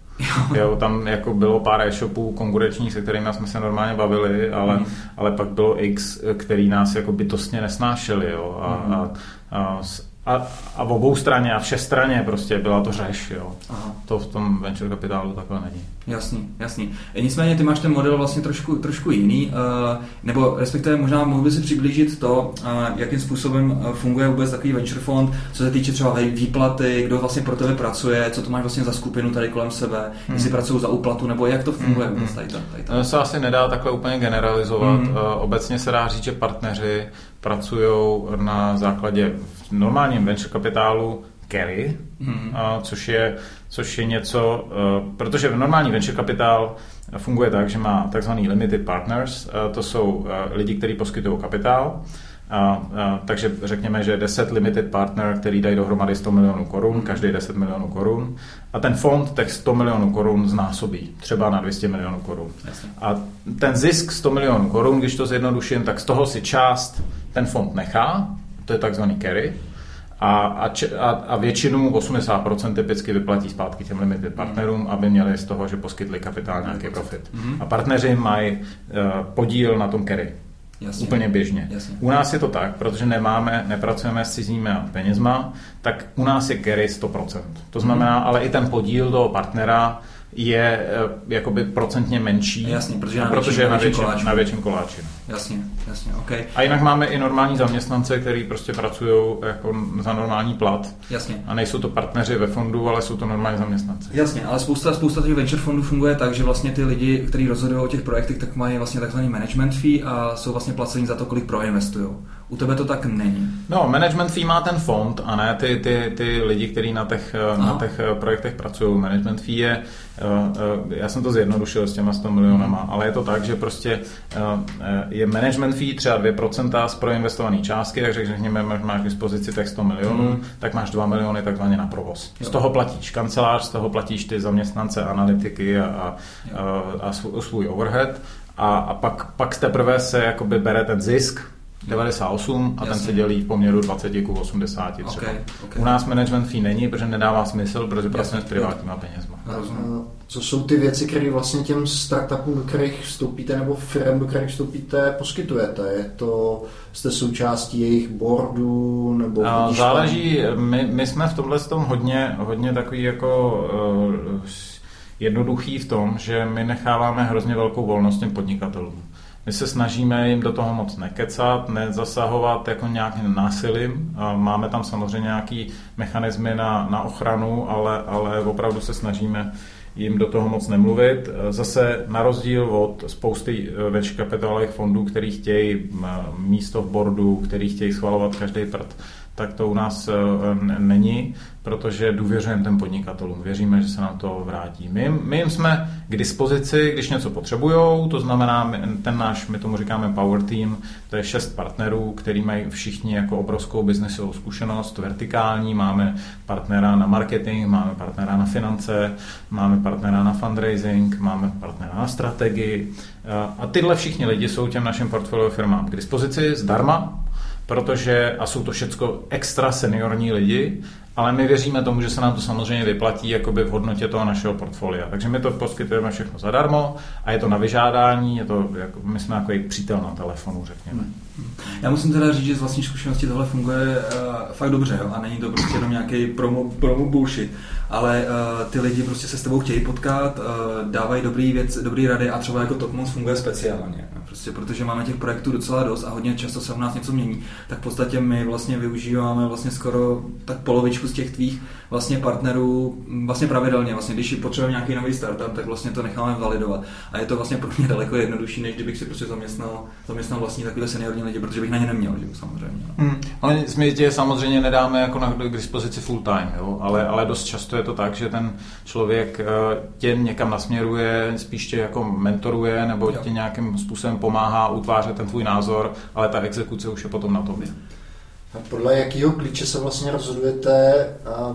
Jo. tam jako bylo pár e-shopů konkurenčních, se kterými jsme se normálně bavili, ale, mm. ale pak bylo X, který nás jako bytostně nesnášeli. Jo, a, mm. a, a, a, a v obou straně a vše straně prostě byla to řeš, jo. Aha. To v tom venture kapitálu takhle není. Jasný, jasný. E, nicméně ty máš ten model vlastně trošku, trošku jiný, uh, nebo respektive možná mohl by si přiblížit to, uh, jakým způsobem funguje vůbec takový venture fond, co se týče třeba výplaty, kdo vlastně pro tebe pracuje, co to máš vlastně za skupinu tady kolem sebe, hmm. jestli pracují za úplatu, nebo jak to funguje hmm. vůbec tady, tady, tady. To se asi nedá takhle úplně generalizovat. Hmm. Obecně se dá říct, že partneři pracují na základě v normálním venture kapitálu carry, hmm. což, je, což je něco, uh, protože v normální venture kapitál funguje tak, že má takzvaný limited partners, uh, to jsou uh, lidi, kteří poskytují kapitál A, a, takže řekněme, že 10 limited partner, který dají dohromady 100 milionů korun, každý 10 milionů korun. A ten fond těch 100 milionů korun znásobí, třeba na 200 milionů korun. Jasně. A ten zisk 100 milionů korun, když to zjednoduším, tak z toho si část ten fond nechá, to je takzvaný carry, a, a, a, a většinu, 80% typicky vyplatí zpátky těm limited partnerům, aby měli z toho, že poskytli kapitál nějaký profit. A partneři mají uh, podíl na tom carry. Jasně. Úplně běžně. Jasně. U nás je to tak, protože nemáme, nepracujeme s cizími penězma, tak u nás je carry 100%. To znamená, Mhm. ale i ten podíl toho partnera je eh, jakoby procentně menší, Jasně, protože je na protože větším- je na větším koláči. na větším koláči. no. Jasně, jasně, OK. A jinak máme i normální zaměstnance, kteří prostě pracují jako za normální plat. Jasně. A nejsou to partneři ve fondu, ale jsou to normální zaměstnanci. Jasně, ale spousta, spousta těch venture fondů funguje tak, že vlastně ty lidi, kteří rozhodují o těch projektech, tak mají vlastně takzvaný management fee a jsou vlastně placení za to, kolik proinvestují. U tebe to tak není. No, management fee má ten fond a ne ty, ty, ty lidi, kteří na těch, na těch eh, projektech pracují. Management fee je, eh, eh, já jsem to zjednodušil s těma 100 milionama, ale je to tak, že prostě je management fee třeba 2% z proinvestované částky, takže řekněme, máš- máš k dispozici těch 100 milionů, Mhm. tak máš 2 miliony takzvaně na provoz. Z Jo. toho platíš kancelář, z toho platíš ty zaměstnance, analytiky a, a, a, svůj overhead a, a pak, pak teprve se jakoby bere ten zisk, 98 a ten Jasně. se dělí v poměru 20 ku 80 třeba. Ok, ok. U nás management fee není, protože nedává smysl, protože pracujeme s privátníma penězma. Rozumím. A Co jsou ty věci, které vlastně těm startupům, do kterých vstoupíte, nebo firm, do kterých vstoupíte, poskytujete? Je to, jste součástí jejich boardu, nebo A tam- záleží, my, my jsme v tomhle tom hodně, hodně takový jako uh, jednoduchý v tom, že my necháváme hrozně velkou volnost těm podnikatelům. My se snažíme jim do toho moc nekecat, nezasahovat jako nějakým násilím. Máme tam samozřejmě nějaký mechanismy na, na ochranu, ale, ale opravdu se snažíme jim do toho moc nemluvit. Zase na rozdíl od spousty eh, venture kapitálových fondů, který chtějí m, místo v boardu, který chtějí schvalovat každý prd, tak to u nás eh, není, protože důvěřujeme těm podnikatelům. Věříme, že se nám to vrátí. My, my jim jsme k dispozici, když něco potřebují, to znamená, ten náš, my tomu říkáme Power Team, to je šest partnerů, který mají všichni jako obrovskou biznesovou zkušenost, vertikální, máme partnera na marketing, máme partnera na finance, máme partnera na fundraising, máme partnera na strategii Eh, a tyhle všichni lidi jsou těm našim portfolio firmám k dispozici zdarma, protože, a jsou to všecko extra seniorní lidi, ale my věříme tomu, že se nám to samozřejmě vyplatí jakoby v hodnotě toho našeho portfolia. Takže my to poskytujeme všechno zadarmo a je to na vyžádání, je to, jako, my jsme jako přítel na telefonu, řekněme. Já musím teda říct, že z vlastní zkušenosti tohle funguje uh, fakt dobře jo? a není to prostě jenom nějaký promo, promo bullshit, ale uh, ty lidi prostě se s tebou chtějí potkat, uh, dávají dobrý věc, dobrý rady a třeba jako Top funguje speciálně. Prostě protože máme těch projektů docela dost a hodně často se u nás něco mění, tak v podstatě my vlastně využíváme vlastně skoro tak polovičku z těch tvých vlastně partnerů vlastně pravidelně. Vlastně, když potřebujeme nějaký nový startup, tak vlastně to necháme validovat. A je to vlastně pro mě daleko jednodušší, než kdybych si prostě zaměstnal, zaměstnal vlastně takové seniorní lidi, protože bych na ně neměl, že samozřejmě. Hmm. Ale my tě samozřejmě nedáme jako na, k dispozici full time, jo? Ale, ale dost často je to tak, že ten člověk eh, tě někam nasměruje, spíš tě jako mentoruje nebo Jo. tě nějakým způsobem pomáhá utvářet ten tvůj názor, ale ta exekuce už je potom na tobě. A podle jakého klíče se vlastně rozhodujete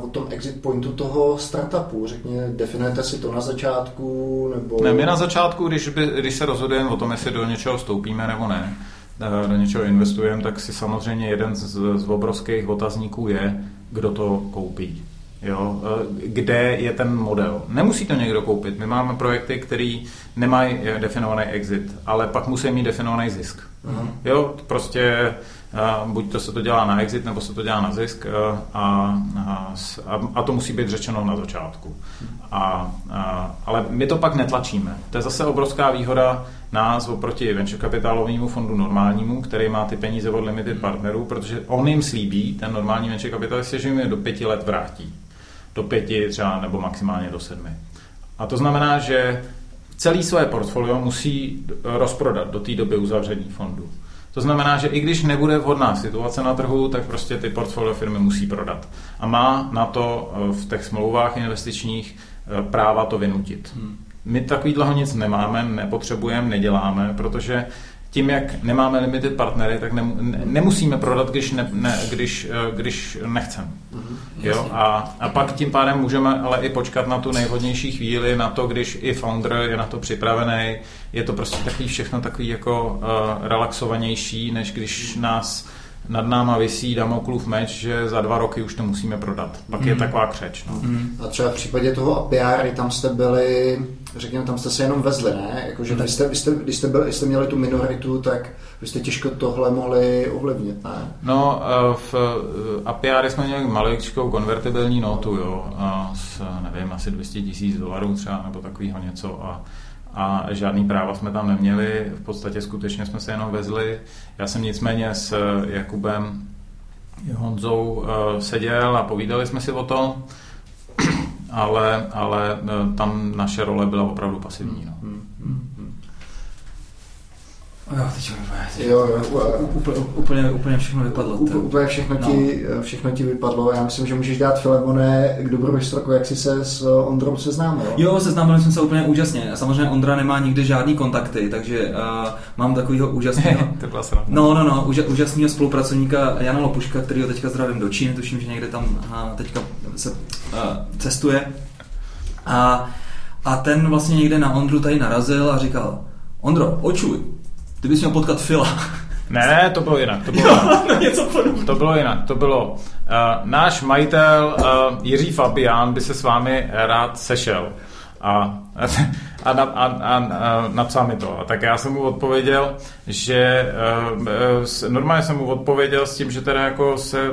o tom exit pointu toho startupu? Řekně, definujete si to na začátku, nebo... Ne, my na začátku, když, by, když se rozhodujeme o tom, jestli do něčeho vstoupíme nebo ne, eh, do něčeho investujeme, tak si samozřejmě jeden z, z obrovských otazníků je, kdo to koupí. Jo, eh, kde je ten model. Nemusí to někdo koupit. My máme projekty, které nemají eh, definovaný exit, ale pak musí mít definovaný zisk. Aha. Jo, prostě buď to se to dělá na exit, nebo se to dělá na zisk eh, a, a, a, to musí být řečeno na začátku. A, a, ale my to pak netlačíme. To je zase obrovská výhoda nás oproti venture kapitálovému fondu normálnímu, který má ty peníze od limited partnerů, protože on jim slíbí, ten normální venture kapitalist, že jim je do pěti let vrátí. Do pěti třeba nebo maximálně do sedmi. A to znamená, že celý své portfolio musí rozprodat do té doby uzavření fondu. To znamená, že i když nebude vhodná situace na trhu, tak prostě ty portfolio firmy musí prodat. A má na to eh, v těch smlouvách investičních eh, práva to vynutit. Hmm. My takový dlouho nic nemáme, nepotřebujeme, neděláme, protože tím, jak nemáme limited partnery, tak ne, ne, nemusíme prodat, když, ne, ne, když, eh, když nechceme. Mm-hmm. Jo? A, a pak tím pádem můžeme ale i počkat na tu nejvhodnější chvíli, na to, když i founder je na to připravený. Je to prostě takový všechno takový jako uh, relaxovanější, než když nás nad náma vysí Damoklův meč, že za dva roky už to musíme prodat. Pak mm. je taková křeč. No. Mm. A třeba v případě toho APR, tam jste byli, řekněme, tam jste se jenom vezli, ne? Jakože mm. jste, jste, když, jste byli, jste měli tu minoritu, tak vy jste těžko tohle mohli ovlivnit, ne? No, eh, v eh, APR jsme měli maličkou konvertibilní notu, jo, a s, nevím, asi 200 tisíc dolarů třeba, nebo takového něco a a žádný práva jsme tam neměli, v podstatě skutečně jsme se jenom vezli. Já jsem nicméně s Jakubem Honzou uh, seděl a povídali jsme si o tom, ale, ale uh, tam naše role byla opravdu pasivní. No. Hmm. Jo, teď jo, jo, úplně, úplně, úplně všechno vypadlo. Úplně, úplně všechno, no. ti, všechno ti vypadlo. Já myslím, že můžeš dát Filemone k dobrou historiku, jak jsi se s Ondrou seznámil. Jo, seznámil jsem se úplně úžasně. Samozřejmě Ondra nemá nikdy žádný kontakty, takže uh, mám takovýho úžasného... to byla No, no, no, úža, úžasného spolupracovníka Jana Lopuška, který ho teďka zdravím do Číny, tuším, že někde tam uh, teďka se uh, cestuje. A, a ten vlastně někde na Ondru tady narazil a říkal, Ondro, očuj, ty bys měl potkat Fila. Ne, ne, to bylo jinak. To bylo, jo, jinak. něco to bylo jinak. To bylo, uh, náš majitel uh, Jiří Fabián by se s vámi rád sešel. A a, a, a, a napsal mi to. A tak já jsem mu odpověděl, že uh, normálně jsem mu odpověděl s tím, že teda jako se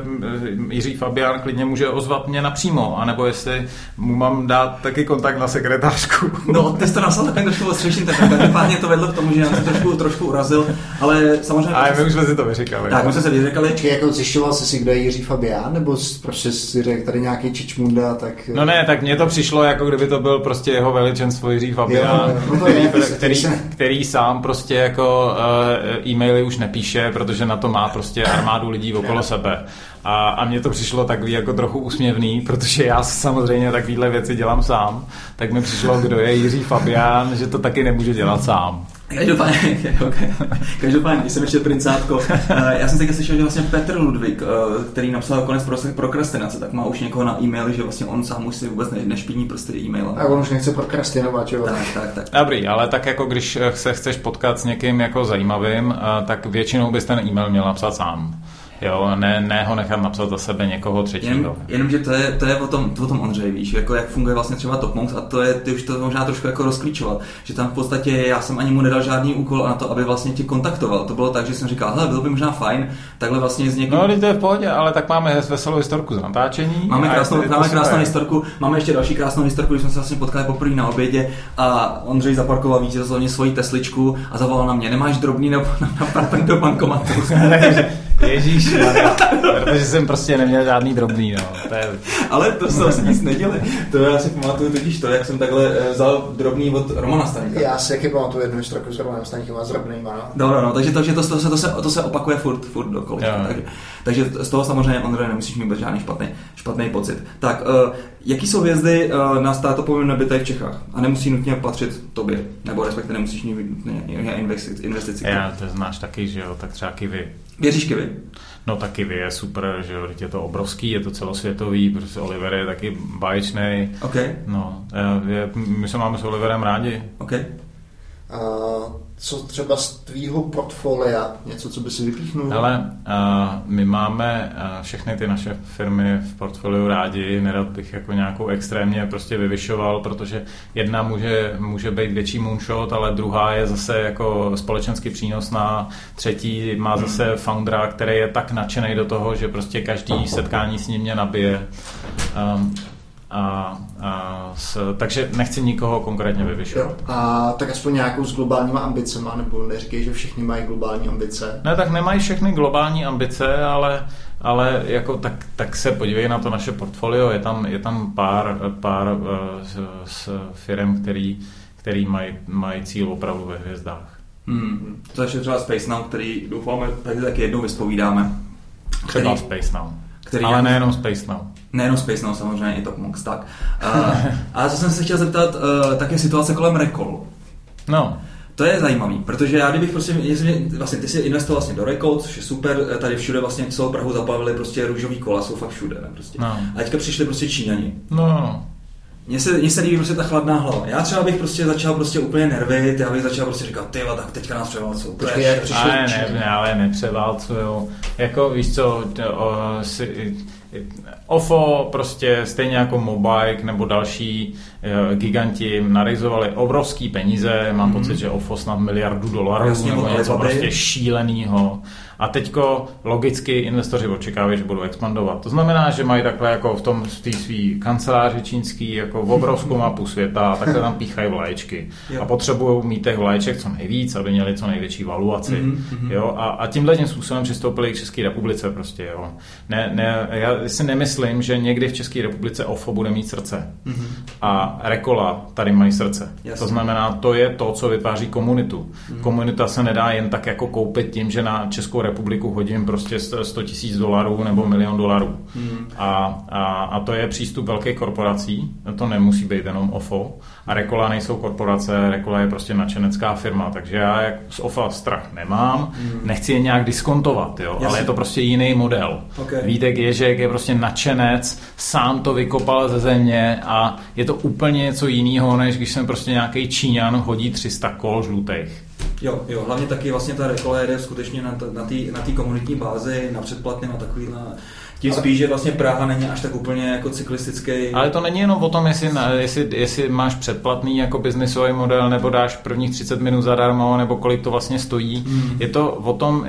Jiří Fabián klidně může ozvat mě napřímo, anebo jestli mu mám dát taky kontakt na sekretářku. No, ty jsi to napsal takovým trošku ostřejším, tak každopádně to vedlo k tomu, že já jsem trošku, trošku urazil, ale samozřejmě... A my už jsme si to vyříkali. Tak, my jsme se vyříkali. Počkej, jako zjišťoval jsi si, kdo je Jiří Fabián, nebo prostě si řekl tady nějaký čičmunda, tak... No ne, tak mně to přišlo, jako kdyby to byl prostě jeho veličenstvo Jiří Fabián no který, který, který sám prostě jako uh, e-maily už nepíše, protože na to má prostě armádu lidí okolo sebe. A, a mně to přišlo takový jako trochu úsměvný, protože já samozřejmě takovéhle věci dělám sám, tak mi přišlo, kdo je Jiří Fabián, že to taky nemůže dělat sám. Každopádně, každopádně, když jsem ještě princátko, eh, já jsem teď slyšel, že vlastně Petr Ludvík, eh, který napsal konec prokrastinace, tak má už někoho na e-mail, že vlastně on sám už si vůbec ne, nešpiní prostě e-mail. A on už nechce prokrastinovat, jo? Tak, tak, tak. Dobrý, ale tak jako když se chceš potkat s někým jako zajímavým, tak většinou bys ten e-mail měl napsat sám. Jo, ne, ne ho nechat napsat za sebe někoho třetího. Jen, jenomže to je, to je o tom, to o tom Ondřej, víš, jako jak funguje vlastně třeba Topmonks a to je, ty už to možná trošku jako rozklíčoval, že tam v podstatě já jsem ani mu nedal žádný úkol na to, aby vlastně tě kontaktoval. To bylo tak, že jsem říkal, hele, bylo by možná fajn, takhle vlastně z někým... No, to je v pohodě, ale tak máme veselou historku z natáčení. Máme krásnou, máme krásnou historku, máme ještě další krásnou historku, když jsme se vlastně potkali poprvé na obědě a Ondřej zaparkoval vítězovně svoji Tesličku a zavolal na mě, nemáš drobný nebo na, na, na do bankomatu. Ježíš, protože jsem prostě neměl žádný drobný, no. To je... Ale to se vlastně nic neděli. To já si pamatuju totiž to, jak jsem takhle eh, vzal drobný od Romana Staníka. Já si taky pamatuju jednu historku s Romanem Staníkem a s drobnýma, no. No, no, no, takže to, že to, to, se, to, se, to se opakuje furt, furt dokola. Takže, takže z toho samozřejmě, Ondrej, nemusíš mít žádný špatný, špatný pocit. Tak, uh, jaký jsou hvězdy uh, na státopovém nebytej v Čechách? A nemusí nutně patřit tobě, nebo respektive nemusíš mít investici. Já to znáš taky, že jo, tak třeba Kivy. Věříš Kivy? No taky Kivy je super, že jo, je to obrovský, je to celosvětový, protože Oliver je taky báječný. Okay. No, je, my se máme s Oliverem rádi. Okay. Co třeba z tvýho portfolia, něco, co by si vypíchnul? Ale my máme všechny ty naše firmy v portfoliu rádi, nerad bych jako nějakou extrémně prostě vyvyšoval, protože jedna může, může být větší moonshot, ale druhá je zase jako společensky přínosná, třetí má zase foundera, který je tak nadšený do toho, že prostě každý setkání s ním mě nabije. Um, a, a s, takže nechci nikoho konkrétně vyvyšovat. A tak aspoň nějakou s globálníma ambicemi, nebo neříkej, že všichni mají globální ambice? Ne, tak nemají všechny globální ambice, ale, ale jako tak, tak se podívej na to naše portfolio, je tam, je tam pár, pár uh, z, z firm, který, který mají, mají cíl opravdu ve hvězdách. Hmm. To je třeba Space Now, který doufáme taky, taky jednou vyspovídáme. Třeba který, Space Now. Který ale nejenom Space Now. Nejenom Space Now, samozřejmě i Top Mox, tak. Uh, ale co jsem se chtěl zeptat, uh, tak je situace kolem Recall. No. To je zajímavý, protože já kdybych prostě, jestli, vlastně ty si investoval vlastně do Rekol, což je super, tady všude vlastně celou Prahu zaplavili prostě růžový kola, jsou fakt všude, ne, prostě. No. A teďka přišli prostě Číňani. No, no. Mně se, mně se líbí prostě ta chladná hlava. Já třeba bych prostě začal prostě úplně nervit, já bych začal prostě říkat, ty jo, tak teďka nás převálcou. Počkej, jak všechno." přišli Ale ne, ne, ale nepřeválcujou. Jako víš co, to, o, si, OFO prostě stejně jako Mobike nebo další e, giganti narizovali obrovský peníze, mám Mhm. pocit, že OFO snad miliardu dolarů Jasně, nebo něco prostě šílenýho. A teďko logicky investoři očekávají, že budou expandovat. To znamená, že mají takhle jako v tom v té svý kanceláři čínský jako v obrovskou mapu světa, a takhle tam píchají vlaječky. Jo. A potřebují mít těch vlaječek co nejvíc, aby měli co největší valuaci. Mhm, mhm. Jo? A, a tímhle tím způsobem přistoupili k České republice prostě. Jo? Ne, ne, já si nemyslím, že někdy v České republice OFO bude mít srdce. Mhm. A Rekola tady mají srdce. Jasně. To znamená, to je to, co vytváří komunitu. Komunita se nedá jen tak jako koupit tím, že na Českou republiku hodím prostě 100 tisíc dolarů nebo milion dolarů. Mhm. A, a, a to je přístup velkých korporací, to nemusí být jenom OFO. A Rekola nejsou korporace, Rekola je prostě nadšenecká firma, takže já jak z OFA strach nemám, nechci je nějak diskontovat, jo, Jasně. ale je to prostě jiný model. Ok. Vítek Ježek je prostě nadšenec, sám to vykopal ze země a je to úplně něco jiného, než když jsem prostě nějaký Číňan hodí 300 kol žlutých. Jo, jo, hlavně taky vlastně ta rekola jede skutečně na, na té na tý komunitní bázi, na předplatném a takovýhle. Tím spíš, že vlastně Praha není až tak úplně jako cyklistický. Ale to není jenom o tom, jestli, na- jestli, jestli máš předplatný jako biznisový model, nebo dáš prvních 30 minut zadarmo, nebo kolik to vlastně stojí. Hmm. Je to o tom,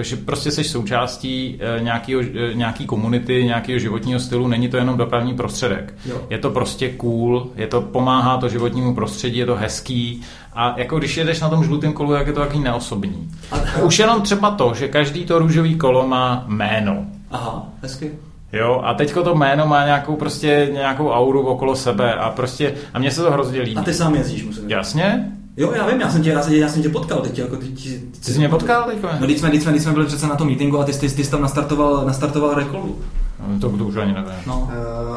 že prostě jsi součástí eh, nějakýho, eh, nějaký komunity, nějakého životního stylu, není to jenom dopravní prostředek. Jo. Je to prostě cool, je to pomáhá to životnímu prostředí, je to hezký a jako když jedeš na tom žlutém kolu, tak je to taky neosobní. Už jenom třeba to, že každý to růžový kolo má jméno. Aha, hezky. Jo, a teďko to jméno má nějakou prostě nějakou auru okolo sebe a prostě, a mně se to hrozně líbí. A ty sám jezdíš, musím říct. Jasně? Jo, já vím, já jsem tě, já jsem tě, já jsem tě potkal teď, jako ty, ty, Ty jsi mě potkal teďko? No, když jsme, když jsme, když jsme byli přece na tom meetingu a ty, ty, ty jsi tam nastartoval, nastartoval rekolu. No, To, to už ani nevím. No.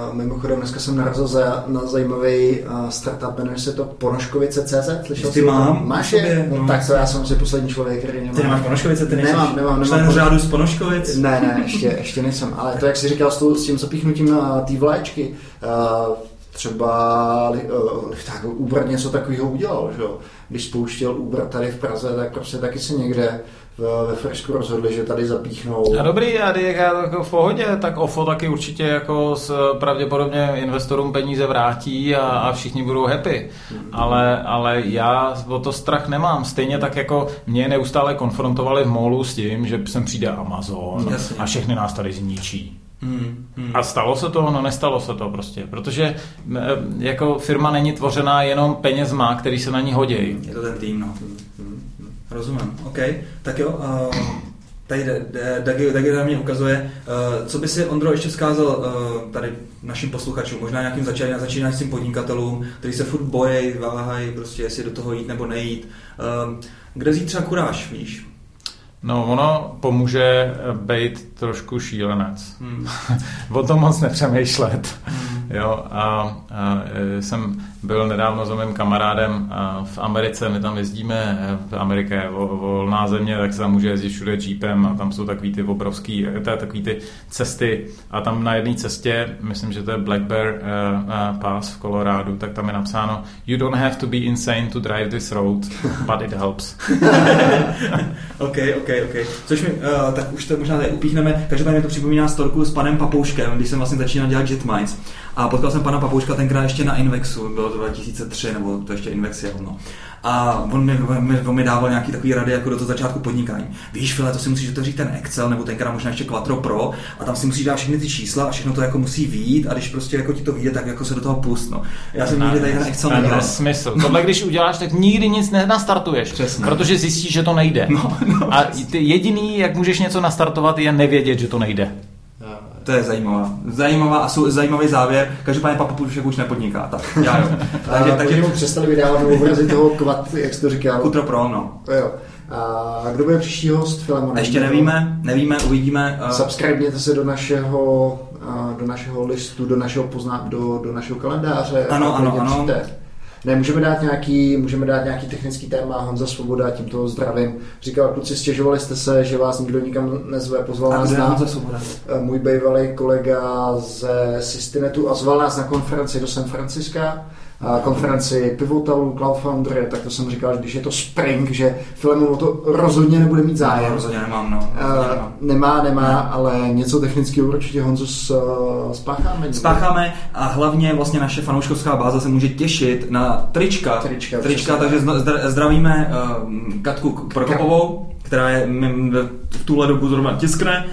Uh, mimochodem, dneska jsem narazil za, na zajímavý uh, startup, jmenuje se to Ponoškovice.cz, slyšel Ty jsi mám Máš je? No, no. tak to já jsem si poslední člověk, který nemá. Ty nemáš Ponoškovice, ty nejsi Nemám, nemám, člen nemám. řádu z Ponoškovic? Ne, ne, ještě, ještě nejsem, ale to, jak jsi říkal s, tou, s tím zapíchnutím na té vlaječky, uh, třeba uh, tak Uber něco takového udělal, že jo? Když spouštěl Uber tady v Praze, tak prostě taky se někde ve Fršku rozhodli, že tady zapíchnou. A dobrý, a já jako v pohodě, tak OFO taky určitě jako s, pravděpodobně investorům peníze vrátí a, a všichni budou happy. Ale, ale já o to strach nemám. Stejně tak jako mě neustále konfrontovali v molu s tím, že sem přijde Amazon Jasně. a všechny nás tady zničí. Hmm, hmm. A stalo se to? No nestalo se to prostě, protože m, jako firma není tvořená jenom penězma, který se na ní hodějí. Je to ten tým, no. Rozumím, OK. Tak jo, uh, tady Dagi, Dagi na mě ukazuje, uh, co by si Ondro ještě vzkázal uh, tady našim posluchačům, možná nějakým začínajícím začínajícím podnikatelům, kteří se furt bojí, váhají, prostě jestli do toho jít nebo nejít. Uh, kde zítřa kuráž, víš? No ono pomůže být trošku šílenec. Hmm. o tom moc nepřemýšlet. Jo, a, a jsem byl nedávno s mým kamarádem a v Americe, my tam jezdíme, e, v Americe volná země, tak se tam může jezdit všude jeepem a tam jsou takový ty obrovský, e, je takový ty cesty a tam na jedné cestě, myslím, že to je Black Bear Pass v Coloradu, tak tam je napsáno You don't have to be insane to drive this road, but it helps. OK, OK, OK. Což mi, uh, tak už to možná tady upíchneme. Každopádně to připomíná storku s panem Papouškem, když jsem vlastně začínal dělat Jetminds. A potkal jsem pana Papouška tenkrát ještě na Invexu, bylo to 2003, nebo to ještě Invex je ono. A on mi, mi, on mi dával nějaký takový rady jako do toho začátku podnikání. Víš, File, to si musíš otevřít ten Excel, nebo tenkrát možná ještě Quattro Pro, a tam si musíš dát všechny ty čísla a všechno to jako musí výjít, a když prostě jako ti to vyjde, tak jako se do toho pust. No. Já jsem nikdy tady ten Excel To je nedělal. nesmysl. Tohle, když uděláš, tak nikdy nic nenastartuješ. Přesně. Protože zjistíš, že to nejde. No, no, a ty jediný, jak můžeš něco nastartovat, je nevědět, že to nejde. To je zajímavá. Zajímavá a jsou, zajímavý závěr. Každopádně Papa Pušek už nepodniká. Tak, já jo. Takže, takže, takže mu přestali vydávat obrazy toho kvat, jak jsi to říkal. Kutro Pro, no. Jo. A kdo bude příští host Filemon? A ještě nevíme, nevíme, uvidíme. Uh, Subscribněte se do našeho, a, do našeho listu, do našeho pozná, do, do našeho kalendáře. Ano, a ano, ano. přijďte. Ne, můžeme dát nějaký, můžeme dát nějaký technický téma, Honza Svoboda, tímto zdravím. Říkal, kluci, stěžovali jste se, že vás nikdo nikam nezve, pozval A nás na Honza Svoboda? můj bývalý kolega ze Systinetu a zval nás na konferenci do San Franciska, konferenci Pivotalů, Cloud Foundry, tak to jsem říkal, že když je to Spring, že Filemon o to rozhodně nebude mít zájem. rozhodně nemám, no. Rozhodně Uh, nemám. nemá, nemá, ale něco technického určitě Honzo s, uh, spácháme. Spácháme a hlavně vlastně naše fanouškovská báze se může těšit na trička. Trička, trička takže zdravíme uh, Katku Prokopovou, která je v tuhle dobu zrovna tiskne.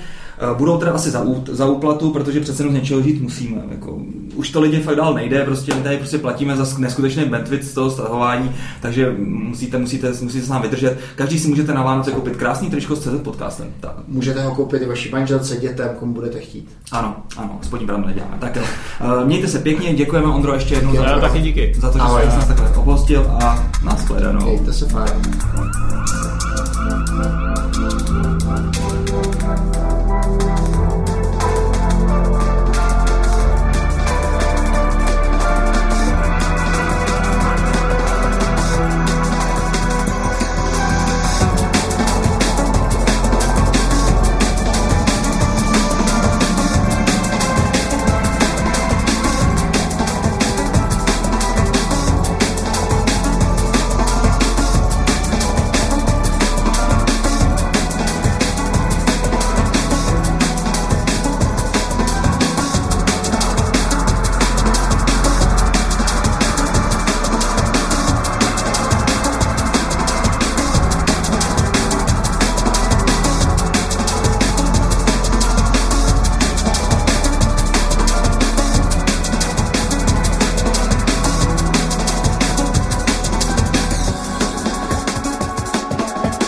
Uh, Budou teda asi za, ú, za úplatu, protože přece jenom z něčeho žít musíme. Jako, už to lidi fakt dál nejde, prostě my tady prostě platíme za sk- neskutečný benefit z toho stahování, takže musíte, musíte, musíte se nám vydržet. Každý si můžete na Vánoce koupit krásný tričko s CZ podcastem. Tak. Můžete ho koupit i vaší manželce, dětem, komu budete chtít. Ano, ano, spodní bram neděláme. Tak jo. Uh, mějte se pěkně, děkujeme Ondro ještě jednou za, Já taky díky. za to, že Ahoj. jsi nás takhle opustil a nashledanou. Mějte se fajn.